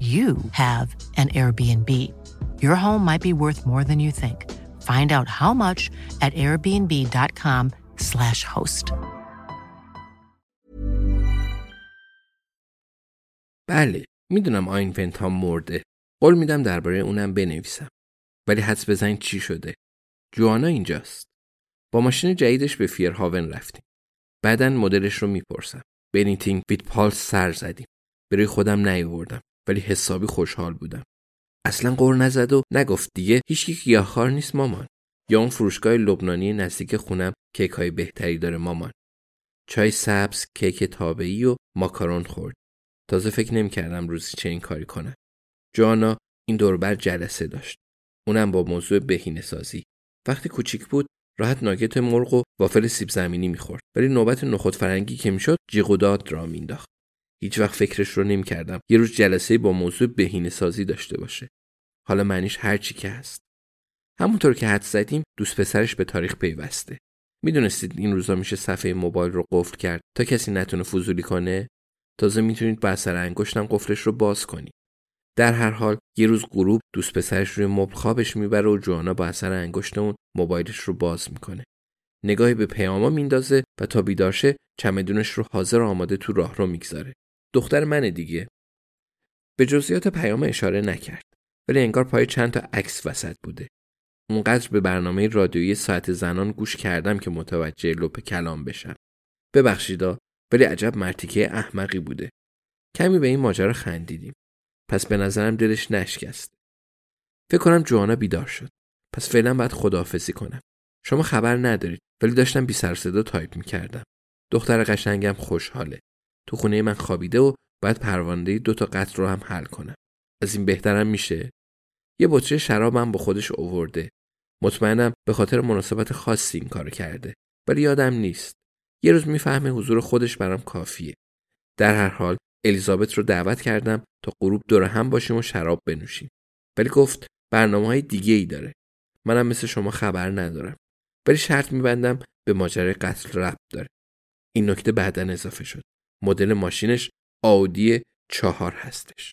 you have an Airbnb. Your home might be worth more than you think. Find out how much at airbnb.com/slash host. بله می‌دونم آینفنت ها مرده. قول میدم درباره اونم بنویسم. ولی حدس بزنید چی شده؟ جوانا اینجاست. با ماشین جدیدش به فیرهاون رفتیم. بعدا مدلش رو می‌پرسم. بنیتینگ ویت پالس سر زدیم. برای خودم نیاوردم. ولی حسابی خوشحال بودم. اصلا قور نزد و نگفت دیگه هیچکی گیاهخوار نیست مامان. یا اون فروشگاه لبنانی نزدیک خونم کیک های بهتری داره مامان. چای سبز کیک تابعی و ماکارون خورد. تازه فکر نمی‌کردم روزی چه این کاری کنم. جانا این دوربر جلسه داشت. اونم با موضوع بهینه سازی. وقتی کوچیک بود راحت ناگت مرغ و وافل سیب زمینی می‌خورد. ولی نوبت نخود فرنگی که می‌شد جیغ و داد را مینداخت هیچ وقت فکرش رو نمی کردم یه روز جلسه با موضوع بهینه سازی داشته باشه. حالا معنیش هر چی که هست. همونطور که حد زدیم دوست پسرش به تاریخ پیوسته. می‌دونستید این روزا میشه صفحه موبایل رو قفل کرد تا کسی نتونه فضولی کنه؟ تازه می‌تونید با اثر انگشتم قفلش رو باز کنید. در هر حال یه روز غروب دوست پسرش روی مبل خوابش می‌بره و جوانا با اثر انگشت اون موبایلش رو باز می‌کنه. نگاهی به پیاما میندازه و تا بیدارشه چمدونش رو حاضر آماده تو راه رو می‌گذاره. دختر منه دیگه. به جزئیات پیام اشاره نکرد. ولی انگار پای چند تا عکس وسط بوده. اونقدر به برنامه رادیویی ساعت زنان گوش کردم که متوجه لپ کلام بشم. ببخشیدا ولی عجب مرتیکه احمقی بوده. کمی به این ماجرا خندیدیم. پس به نظرم دلش نشکست. فکر کنم جوانا بیدار شد. پس فعلا باید خداحافظی کنم. شما خبر ندارید ولی داشتم بی سر صدا تایپ می‌کردم. دختر قشنگم خوشحاله. تو خونه من خوابیده و باید پرونده دو تا قتل رو هم حل کنم. از این بهترم میشه. یه بطری شرابم با خودش اوورده. مطمئنم به خاطر مناسبت خاصی این کارو کرده. ولی یادم نیست. یه روز می‌فهمه حضور خودش برام کافیه. در هر حال الیزابت رو دعوت کردم تا غروب دور هم باشیم و شراب بنوشیم. ولی گفت برنامه های دیگه ای داره. منم مثل شما خبر ندارم. ولی شرط میبندم به ماجرای قتل ربط داره. این نکته بعدا اضافه شد. مدل ماشینش آودی چهار هستش.